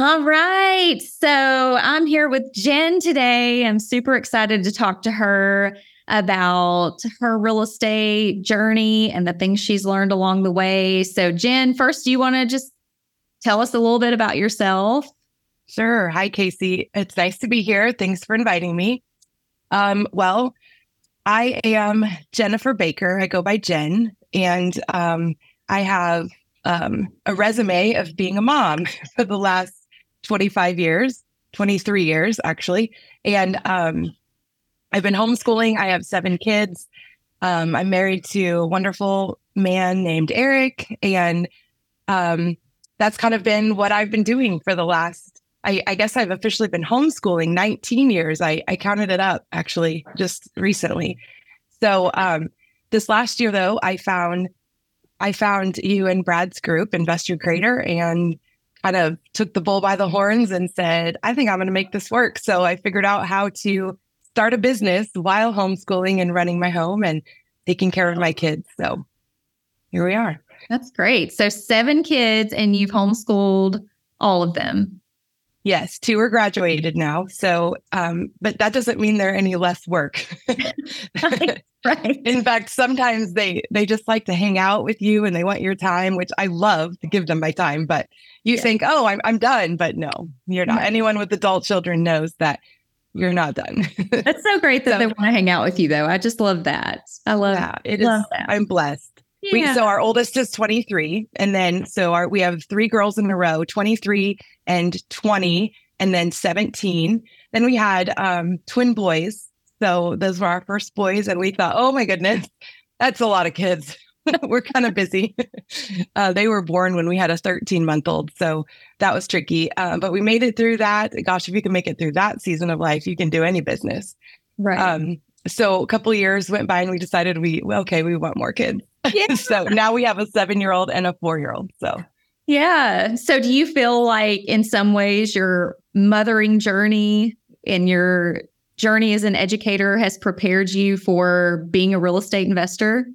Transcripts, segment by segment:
All right. So I'm here with Jen today. I'm super excited to talk to her about her real estate journey and the things she's learned along the way. So, Jen, first, do you want to just tell us a little bit about yourself? Sure. Hi, Casey. It's nice to be here. Thanks for inviting me. Um, well, I am Jennifer Baker. I go by Jen, and um, I have um, a resume of being a mom for the last 25 years, 23 years actually. And um, I've been homeschooling. I have seven kids. Um, I'm married to a wonderful man named Eric. And um, that's kind of been what I've been doing for the last, I, I guess I've officially been homeschooling 19 years. I, I counted it up actually just recently. So um, this last year, though, I found I found you and Brad's group, Investor Creator, and kind of took the bull by the horns and said, I think I'm going to make this work. So I figured out how to start a business while homeschooling and running my home and taking care of my kids. So here we are. That's great. So seven kids and you've homeschooled all of them. Yes, two are graduated now. So, um, but that doesn't mean they're any less work. right. In fact, sometimes they they just like to hang out with you and they want your time, which I love to give them my time. But you yeah. think, oh, I'm I'm done, but no, you're not. Anyone with adult children knows that you're not done. That's so great that so, they want to hang out with you, though. I just love that. I love yeah, it. Love is, that. I'm blessed. Yeah. We, so our oldest is 23, and then so our we have three girls in a row, 23 and 20, and then 17. Then we had um, twin boys. So those were our first boys, and we thought, oh my goodness, that's a lot of kids. we're kind of busy. Uh, they were born when we had a 13 month old. So that was tricky. Uh, but we made it through that. Gosh, if you can make it through that season of life, you can do any business. Right. Um, so a couple years went by and we decided we, well, okay, we want more kids. Yeah. so now we have a seven year old and a four year old. So yeah. So do you feel like in some ways your mothering journey and your journey as an educator has prepared you for being a real estate investor?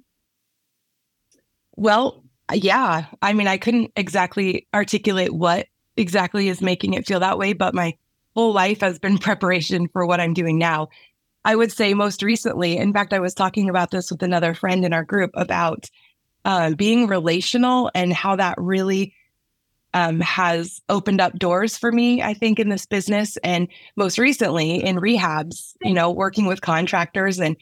Well, yeah. I mean, I couldn't exactly articulate what exactly is making it feel that way, but my whole life has been preparation for what I'm doing now. I would say most recently, in fact, I was talking about this with another friend in our group about uh, being relational and how that really um, has opened up doors for me, I think, in this business. And most recently in rehabs, you know, working with contractors and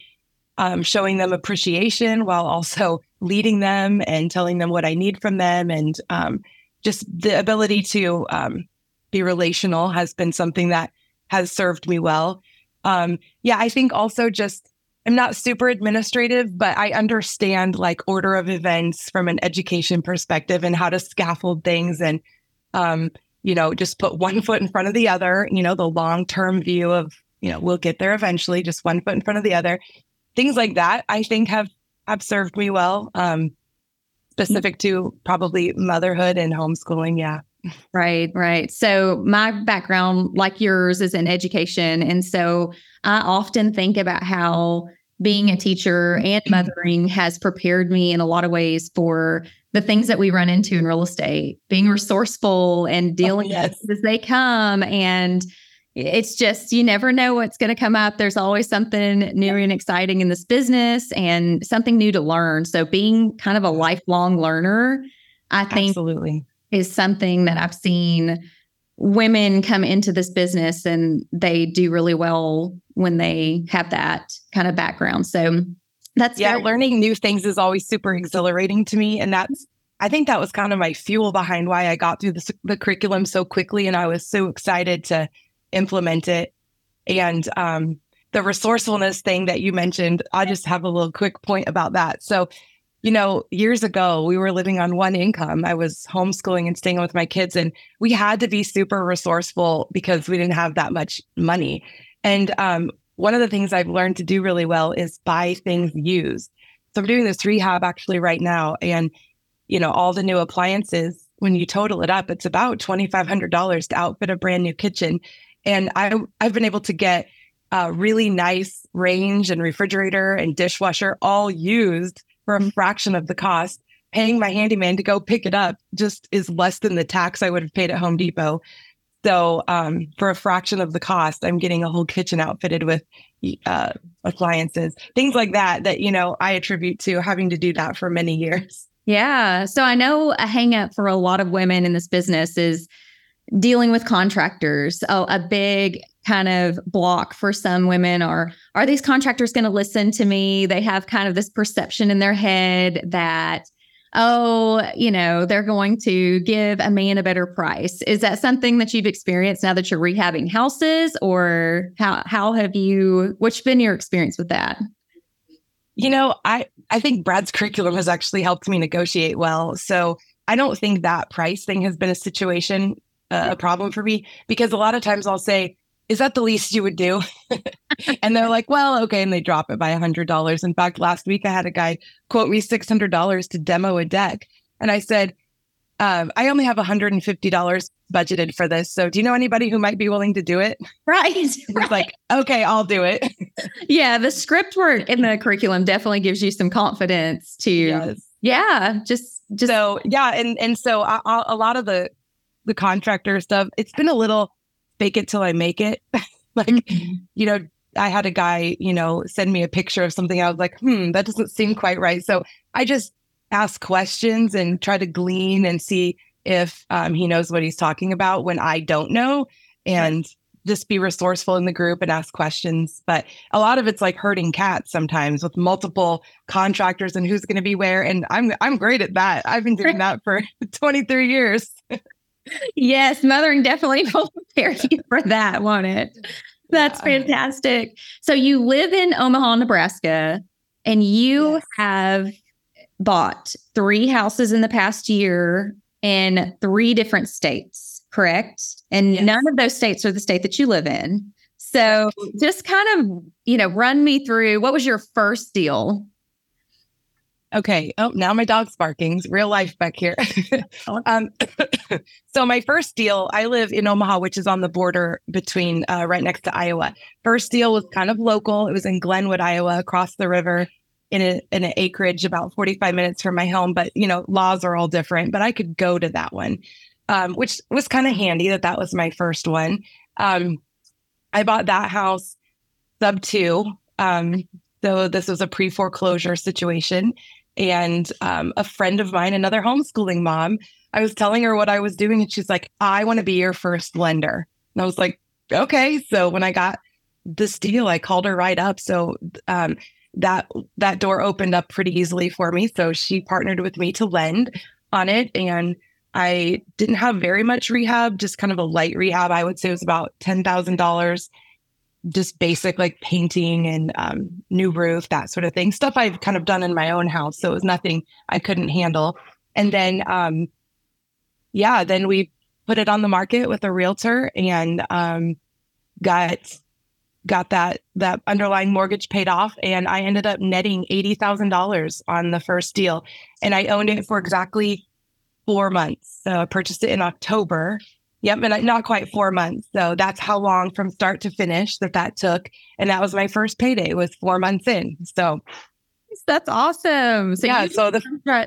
um, showing them appreciation while also leading them and telling them what I need from them. And um, just the ability to um, be relational has been something that has served me well. Um, yeah, I think also just I'm not super administrative, but I understand like order of events from an education perspective and how to scaffold things and um, you know, just put one foot in front of the other, you know, the long-term view of, you know, we'll get there eventually, just one foot in front of the other. Things like that I think have have served me well. Um, specific to probably motherhood and homeschooling, yeah. Right, right. So my background, like yours, is in education. And so I often think about how being a teacher and mm-hmm. mothering has prepared me in a lot of ways for the things that we run into in real estate, being resourceful and oh, dealing oh, yes. as they come. And it's just, you never know what's going to come up. There's always something new and exciting in this business and something new to learn. So being kind of a mm-hmm. lifelong learner, I think Absolutely is something that I've seen women come into this business and they do really well when they have that kind of background. So that's yeah, very- learning new things is always super exhilarating to me. And that's, I think that was kind of my fuel behind why I got through the, the curriculum so quickly. And I was so excited to implement it. And um, the resourcefulness thing that you mentioned, I just have a little quick point about that. So you know, years ago, we were living on one income. I was homeschooling and staying with my kids, and we had to be super resourceful because we didn't have that much money. And um, one of the things I've learned to do really well is buy things used. So I'm doing this rehab actually right now, and you know, all the new appliances. When you total it up, it's about twenty five hundred dollars to outfit a brand new kitchen. And I I've been able to get a really nice range and refrigerator and dishwasher all used for a fraction of the cost. Paying my handyman to go pick it up just is less than the tax I would have paid at Home Depot. So um, for a fraction of the cost, I'm getting a whole kitchen outfitted with uh, appliances, things like that, that, you know, I attribute to having to do that for many years. Yeah. So I know a hangup for a lot of women in this business is dealing with contractors. Oh, a big kind of block for some women are are these contractors going to listen to me? They have kind of this perception in their head that oh, you know, they're going to give a man a better price. Is that something that you've experienced now that you're rehabbing houses or how how have you what's been your experience with that? You know, I I think Brad's curriculum has actually helped me negotiate well. So I don't think that price thing has been a situation uh, a problem for me because a lot of times I'll say, "Is that the least you would do?" and they're like, "Well, okay," and they drop it by a hundred dollars. In fact, last week I had a guy quote me six hundred dollars to demo a deck, and I said, um, "I only have one hundred and fifty dollars budgeted for this. So, do you know anybody who might be willing to do it?" Right. It's like, okay, I'll do it. yeah, the script work in the curriculum definitely gives you some confidence to. Yes. Yeah, just just so yeah, and and so I, I, a lot of the the contractor stuff, it's been a little fake it till I make it. like, mm-hmm. you know, I had a guy, you know, send me a picture of something. I was like, hmm, that doesn't seem quite right. So I just ask questions and try to glean and see if um, he knows what he's talking about when I don't know. And just be resourceful in the group and ask questions. But a lot of it's like herding cats sometimes with multiple contractors and who's going to be where. And I'm I'm great at that. I've been doing that for 23 years. Yes, mothering definitely will prepare you for that, won't it? That's yeah. fantastic. So you live in Omaha, Nebraska, and you yes. have bought three houses in the past year in three different states, correct? And yes. none of those states are the state that you live in. So just kind of, you know, run me through what was your first deal Okay. Oh, now my dog's barking. It's real life back here. um, so my first deal, I live in Omaha, which is on the border between uh, right next to Iowa. First deal was kind of local. It was in Glenwood, Iowa, across the river in, a, in an acreage about 45 minutes from my home. But, you know, laws are all different, but I could go to that one, um, which was kind of handy that that was my first one. Um, I bought that house sub two. Um, so this was a pre foreclosure situation. And um, a friend of mine, another homeschooling mom, I was telling her what I was doing, and she's like, I want to be your first lender. And I was like, okay. So when I got this deal, I called her right up. So um, that that door opened up pretty easily for me. So she partnered with me to lend on it. And I didn't have very much rehab, just kind of a light rehab. I would say it was about $10,000 just basic like painting and um, new roof, that sort of thing. Stuff I've kind of done in my own house. So it was nothing I couldn't handle. And then, um, yeah, then we put it on the market with a realtor and um, got got that that underlying mortgage paid off and I ended up netting $80,000 on the first deal and I owned it for exactly 4 months. So I purchased it in October Yep, and not quite four months. So that's how long from start to finish that that took, and that was my first payday. Was four months in. So that's awesome. So yeah, so the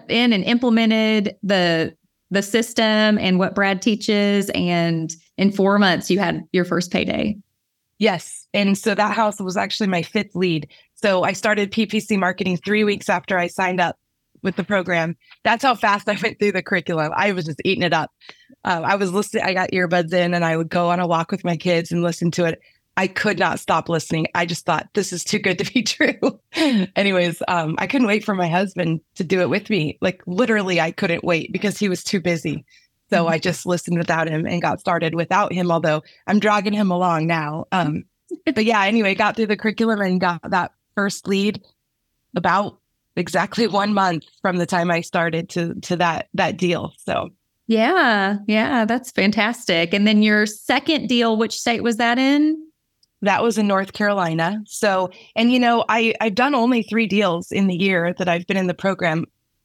in and implemented the the system and what Brad teaches, and in four months you had your first payday. Yes, and so that house was actually my fifth lead. So I started PPC marketing three weeks after I signed up with the program. That's how fast I went through the curriculum. I was just eating it up. Uh, I was listening, I got earbuds in and I would go on a walk with my kids and listen to it. I could not stop listening. I just thought this is too good to be true. Anyways, um, I couldn't wait for my husband to do it with me. Like literally, I couldn't wait because he was too busy. So mm-hmm. I just listened without him and got started without him, although I'm dragging him along now. Um, but yeah, anyway, got through the curriculum and got that first lead about exactly one month from the time I started to to that that deal. So yeah, yeah, that's fantastic. And then your second deal, which state was that in? That was in North Carolina. So, and you know, I I've done only three deals in the year that I've been in the program.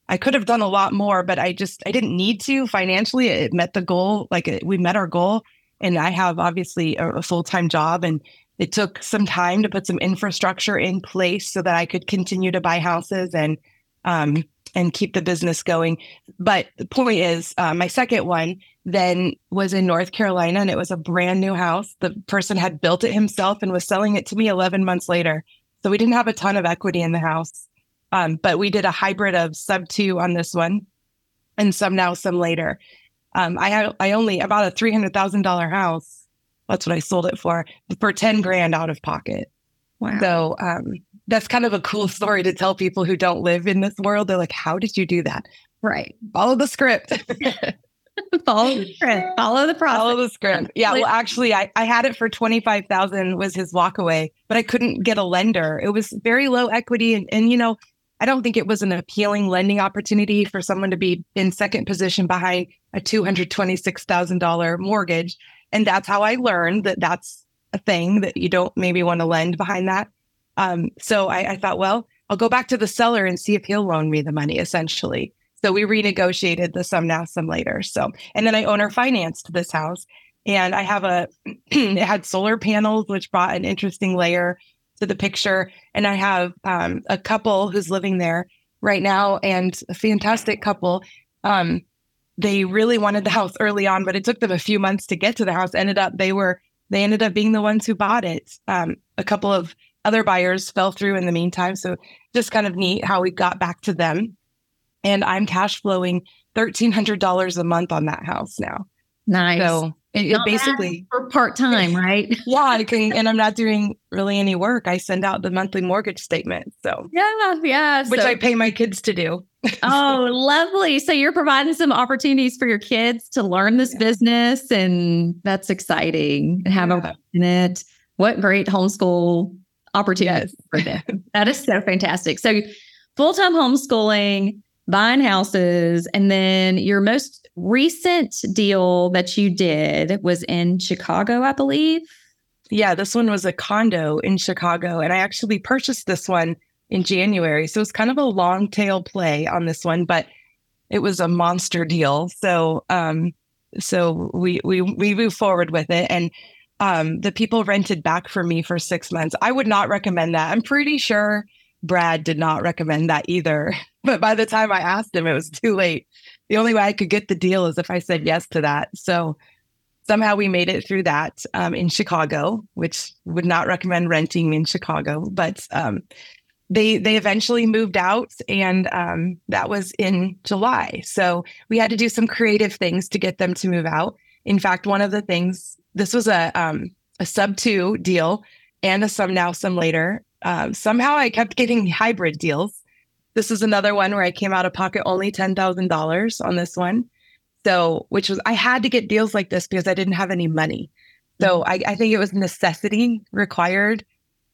I could have done a lot more, but I just I didn't need to financially. It met the goal, like it, we met our goal, and I have obviously a, a full time job, and it took some time to put some infrastructure in place so that I could continue to buy houses and um, and keep the business going. But the point is, uh, my second one then was in North Carolina and it was a brand new house. The person had built it himself and was selling it to me 11 months later. So we didn't have a ton of equity in the house. Um, but we did a hybrid of sub two on this one and some now, some later. Um, I had I only about a three hundred thousand dollar house. That's what I sold it for for ten grand out of pocket. Wow. So um, that's kind of a cool story to tell people who don't live in this world. They're like, "How did you do that?" Right. Follow the script. Follow the script. Follow the process. Follow the script. Yeah. Well, actually, I, I had it for twenty five thousand was his walkaway, but I couldn't get a lender. It was very low equity, and, and you know, I don't think it was an appealing lending opportunity for someone to be in second position behind a $226,000 mortgage. And that's how I learned that that's a thing that you don't maybe want to lend behind that. Um, so I, I thought, well, I'll go back to the seller and see if he'll loan me the money essentially. So we renegotiated the some now, some later. So, and then I owner financed this house and I have a, it had solar panels, which brought an interesting layer to the picture. And I have um, a couple who's living there right now and a fantastic couple. Um, they really wanted the house early on, but it took them a few months to get to the house. Ended up they were they ended up being the ones who bought it. Um, a couple of other buyers fell through in the meantime. So just kind of neat how we got back to them. And I'm cash flowing thirteen hundred dollars a month on that house now. Nice. So it, it basically for part time, right? yeah, I can, and I'm not doing really any work. I send out the monthly mortgage statement. So yeah, yeah, which so, I pay my kids to do. oh, lovely! So you're providing some opportunities for your kids to learn this yeah. business, and that's exciting. And have yeah. a in it. What great homeschool opportunities yes. for them. that is so fantastic. So full time homeschooling buying houses. And then your most recent deal that you did was in Chicago, I believe. Yeah, this one was a condo in Chicago. And I actually purchased this one in January. So it's kind of a long tail play on this one, but it was a monster deal. So um so we we we move forward with it. And um the people rented back for me for six months. I would not recommend that. I'm pretty sure Brad did not recommend that either. But by the time I asked him, it was too late. The only way I could get the deal is if I said yes to that. So somehow we made it through that um, in Chicago, which would not recommend renting in Chicago. But um, they they eventually moved out, and um, that was in July. So we had to do some creative things to get them to move out. In fact, one of the things this was a um, a sub two deal and a some now some later um, somehow I kept getting hybrid deals. This is another one where I came out of pocket only $10,000 on this one. So, which was, I had to get deals like this because I didn't have any money. So mm-hmm. I, I think it was necessity required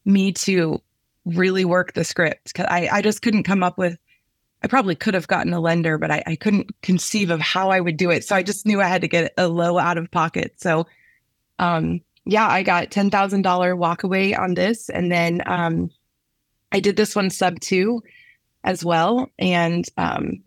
me to really work the script because I, I just couldn't come up with, I probably could have gotten a lender, but I, I couldn't conceive of how I would do it. So I just knew I had to get a low out of pocket. So um, yeah, I got ten thousand dollar walk away on this, and then um, I did this one sub two as well, and um,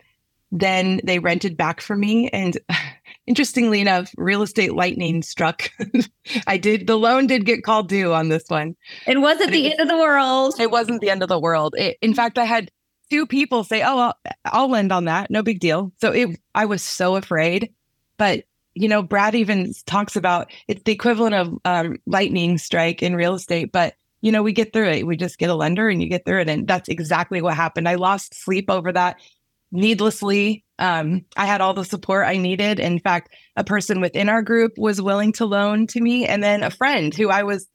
then they rented back for me. And interestingly enough, real estate lightning struck. I did the loan did get called due on this one. It wasn't the it, end of the world. It wasn't the end of the world. It, in fact, I had two people say, "Oh, I'll, I'll lend on that. No big deal." So it, I was so afraid, but you know, Brad even talks about it's the equivalent of um, lightning strike in real estate, but you know, we get through it. We just get a lender and you get through it. And that's exactly what happened. I lost sleep over that needlessly. Um, I had all the support I needed. In fact, a person within our group was willing to loan to me. And then a friend who I was,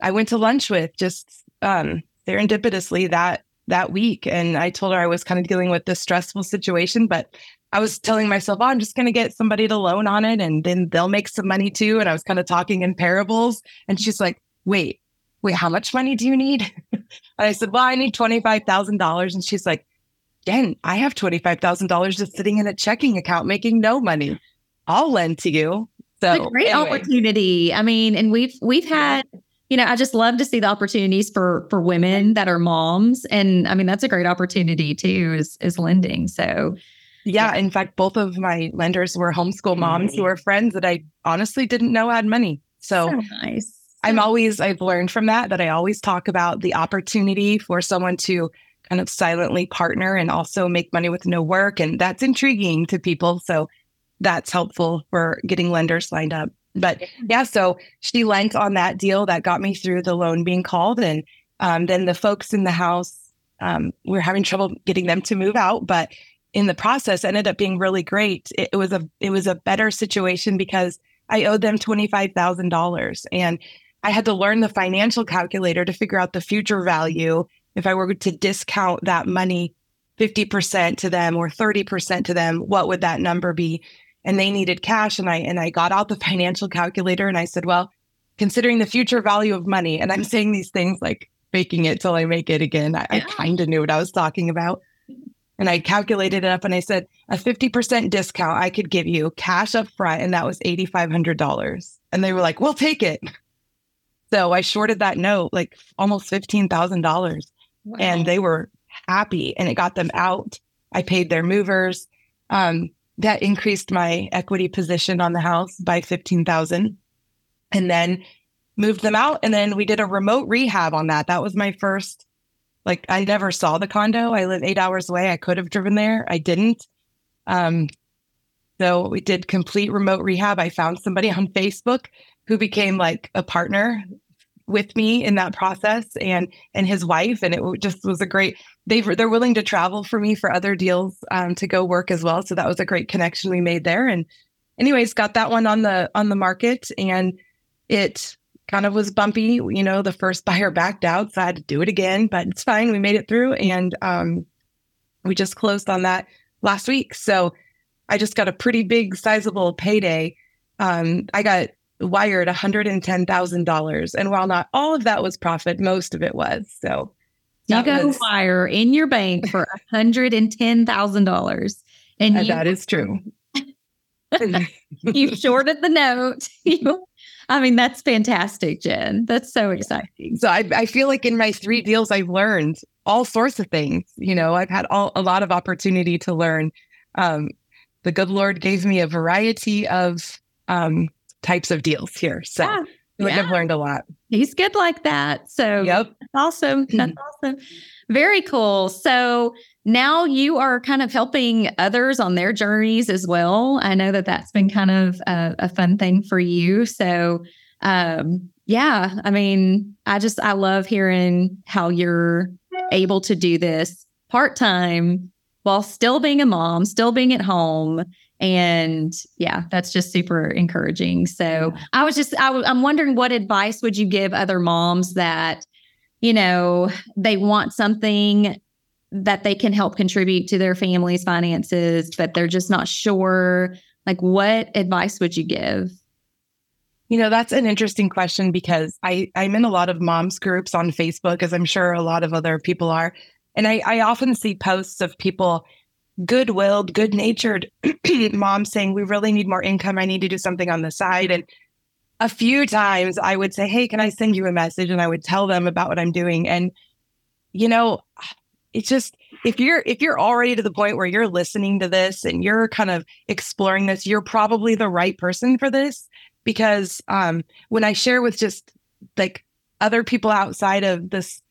I went to lunch with just um, serendipitously that that week. And I told her I was kind of dealing with this stressful situation, but I was telling myself, oh, I'm just going to get somebody to loan on it and then they'll make some money too. And I was kind of talking in parables. And she's like, wait, wait, how much money do you need? and I said, well, I need $25,000. And she's like, Jen, I have $25,000 just sitting in a checking account making no money. I'll lend to you. So a great anyway. opportunity. I mean, and we've, we've had, you know, I just love to see the opportunities for, for women that are moms. And I mean, that's a great opportunity too, is, is lending. So yeah, in fact, both of my lenders were homeschool moms who were friends that I honestly didn't know had money. So, so nice. I'm always, I've learned from that that I always talk about the opportunity for someone to kind of silently partner and also make money with no work. And that's intriguing to people. So that's helpful for getting lenders lined up. But yeah, so she lent on that deal that got me through the loan being called. And um, then the folks in the house, um, we are having trouble getting them to move out, but in the process ended up being really great. It, it was a it was a better situation because I owed them twenty five thousand dollars, and I had to learn the financial calculator to figure out the future value if I were to discount that money 50% to them or 30% to them, what would that number be? And they needed cash. And I and I got out the financial calculator and I said, well, considering the future value of money, and I'm saying these things like faking it till I make it again. I, I kind of knew what I was talking about. And I calculated it up and I said, a 50% discount I could give you cash up front. And that was $8,500. And they were like, we'll take it. So I shorted that note like almost $15,000. Wow. And they were happy and it got them out. I paid their movers. Um, that increased my equity position on the house by 15,000 and then moved them out. And then we did a remote rehab on that. That was my first, like, I never saw the condo. I live eight hours away. I could have driven there. I didn't. Um, so we did complete remote rehab. I found somebody on Facebook who became like a partner with me in that process and and his wife and it just was a great they they're willing to travel for me for other deals um, to go work as well so that was a great connection we made there and anyways got that one on the on the market and it kind of was bumpy you know the first buyer backed out so i had to do it again but it's fine we made it through and um, we just closed on that last week so i just got a pretty big sizable payday um, i got wired $110,000. And while not all of that was profit, most of it was. So you got was, a wire in your bank for $110,000. And you, that is true. you shorted the note. I mean, that's fantastic, Jen. That's so exciting. So I, I feel like in my three deals, I've learned all sorts of things. You know, I've had all, a lot of opportunity to learn. Um, the good Lord gave me a variety of um, types of deals here. So yeah. Yeah. have learned a lot. He's good like that. So yep. that's awesome. That's awesome. Very cool. So now you are kind of helping others on their journeys as well. I know that that's been kind of a, a fun thing for you. So, um, yeah, I mean, I just, I love hearing how you're able to do this part time while still being a mom, still being at home and yeah that's just super encouraging so i was just i w- i'm wondering what advice would you give other moms that you know they want something that they can help contribute to their family's finances but they're just not sure like what advice would you give you know that's an interesting question because i i'm in a lot of moms groups on facebook as i'm sure a lot of other people are and i i often see posts of people good-willed, good-natured mom saying, "We really need more income. I need to do something on the side." And a few times I would say, "Hey, can I send you a message?" and I would tell them about what I'm doing. And you know, it's just if you're if you're already to the point where you're listening to this and you're kind of exploring this, you're probably the right person for this because um when I share with just like other people outside of this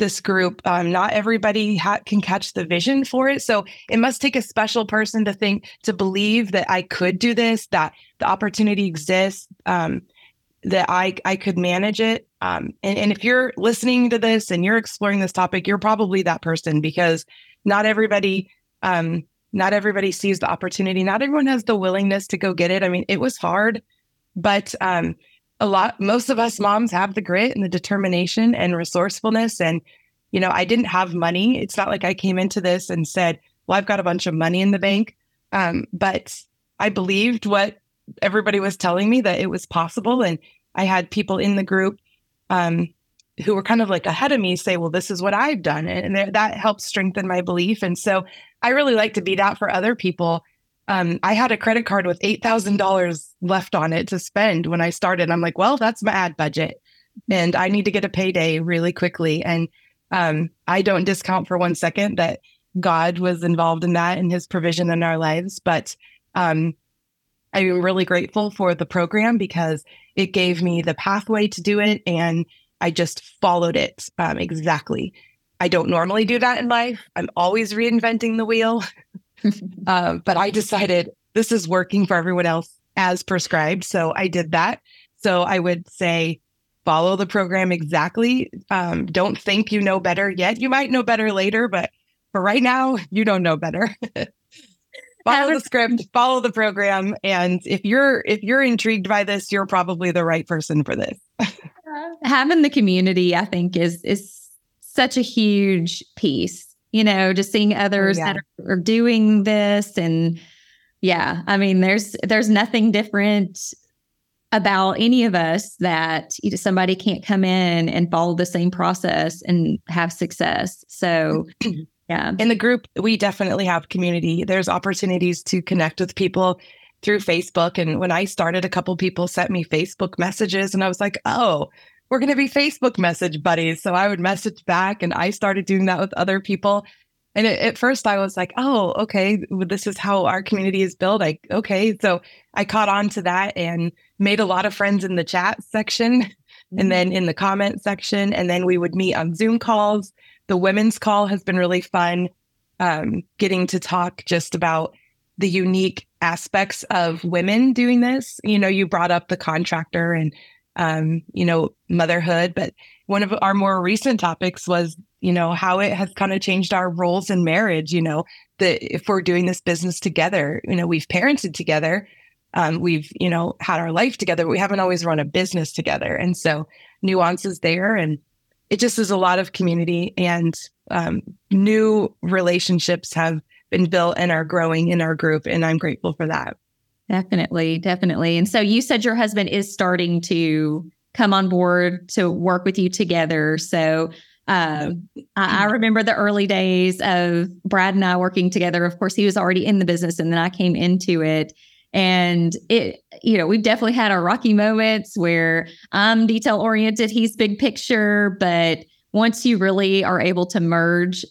this group. Um, not everybody ha- can catch the vision for it. So it must take a special person to think, to believe that I could do this, that the opportunity exists, um, that I, I could manage it. Um, and, and if you're listening to this and you're exploring this topic, you're probably that person because not everybody, um, not everybody sees the opportunity. Not everyone has the willingness to go get it. I mean, it was hard, but um, a lot most of us moms have the grit and the determination and resourcefulness and you know i didn't have money it's not like i came into this and said well i've got a bunch of money in the bank um, but i believed what everybody was telling me that it was possible and i had people in the group um, who were kind of like ahead of me say well this is what i've done and that helped strengthen my belief and so i really like to be that for other people um, I had a credit card with $8,000 left on it to spend when I started. I'm like, well, that's my ad budget. And I need to get a payday really quickly. And um, I don't discount for one second that God was involved in that and his provision in our lives. But um, I'm really grateful for the program because it gave me the pathway to do it. And I just followed it um, exactly. I don't normally do that in life. I'm always reinventing the wheel. uh, but I decided this is working for everyone else as prescribed. So I did that. So I would say, follow the program exactly. Um, don't think you know better yet. You might know better later, but for right now, you don't know better. follow the script, follow the program, and if you're if you're intrigued by this, you're probably the right person for this. Having the community, I think, is is such a huge piece. You know, just seeing oh, others oh, yeah. that are, are doing this and yeah, I mean, there's there's nothing different about any of us that you know, somebody can't come in and follow the same process and have success. So, yeah. In the group, we definitely have community. There's opportunities to connect with people through Facebook. And when I started, a couple people sent me Facebook messages, and I was like, oh, we're going to be Facebook message buddies. So I would message back, and I started doing that with other people. And it, at first, I was like, oh, okay, this is how our community is built. Like, okay. So I caught on to that and made a lot of friends in the chat section mm-hmm. and then in the comment section. And then we would meet on Zoom calls. The women's call has been really fun, um, getting to talk just about the unique aspects of women doing this. You know, you brought up the contractor and, um, you know, motherhood, but one of our more recent topics was you know how it has kind of changed our roles in marriage you know that if we're doing this business together you know we've parented together um, we've you know had our life together we haven't always run a business together and so nuances there and it just is a lot of community and um, new relationships have been built and are growing in our group and i'm grateful for that definitely definitely and so you said your husband is starting to come on board to work with you together so um, I, I, remember the early days of Brad and I working together. Of course, he was already in the business, and then I came into it. And it, you know, we've definitely had our rocky moments where I'm detail oriented, he's big picture. But once you really are able to merge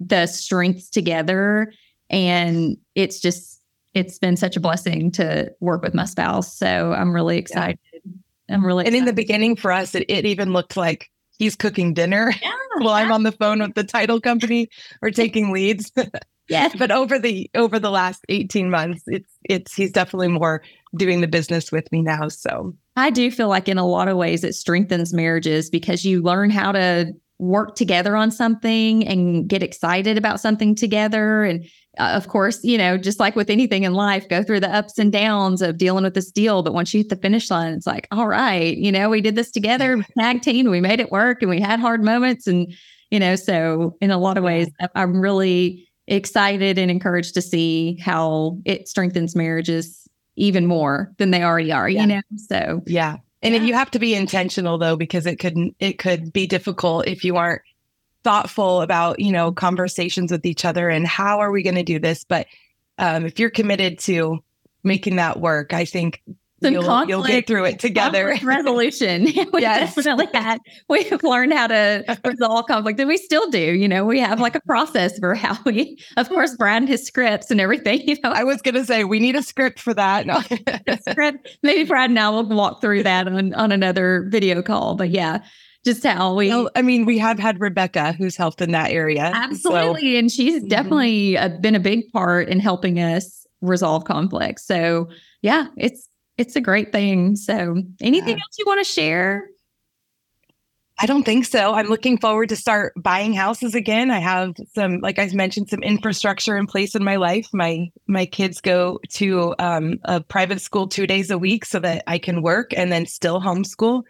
the strengths together, and it's just, it's been such a blessing to work with my spouse. So I'm really excited. Yeah. I'm really And in the beginning for us, it, it even looked like he's cooking dinner yeah, while I'm on the phone with the title company or taking leads. yes. but over the over the last 18 months, it's it's he's definitely more doing the business with me now. So I do feel like in a lot of ways it strengthens marriages because you learn how to work together on something and get excited about something together and uh, of course, you know, just like with anything in life, go through the ups and downs of dealing with this deal. But once you hit the finish line, it's like, all right, you know, we did this together, tag team, we made it work and we had hard moments. And, you know, so in a lot of ways, I'm really excited and encouraged to see how it strengthens marriages even more than they already are, yeah. you know? So, yeah. And yeah. you have to be intentional though, because it could it could be difficult if you aren't thoughtful about you know conversations with each other and how are we going to do this but um, if you're committed to making that work i think you'll, conflict, you'll get through it together resolution we yes. definitely had we've learned how to resolve conflict and we still do you know we have like a process for how we of course Brad his scripts and everything you know i was going to say we need a script for that no. script maybe brad and i will walk through that on, on another video call but yeah just how we well, i mean we have had rebecca who's helped in that area absolutely so. and she's mm-hmm. definitely uh, been a big part in helping us resolve conflict so yeah it's it's a great thing so anything yeah. else you want to share I don't think so. I'm looking forward to start buying houses again. I have some, like I mentioned, some infrastructure in place in my life. My my kids go to um, a private school two days a week so that I can work and then still homeschool.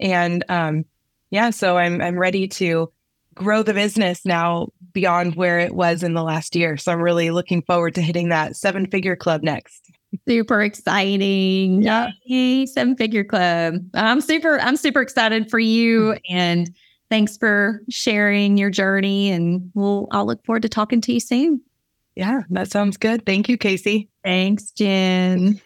And um, yeah, so I'm I'm ready to grow the business now beyond where it was in the last year. So I'm really looking forward to hitting that seven figure club next. Super exciting. Yeah. Yay, seven figure club. I'm super, I'm super excited for you. Mm-hmm. And thanks for sharing your journey. And we'll I'll look forward to talking to you soon. Yeah, that sounds good. Thank you, Casey. Thanks, Jen. Mm-hmm.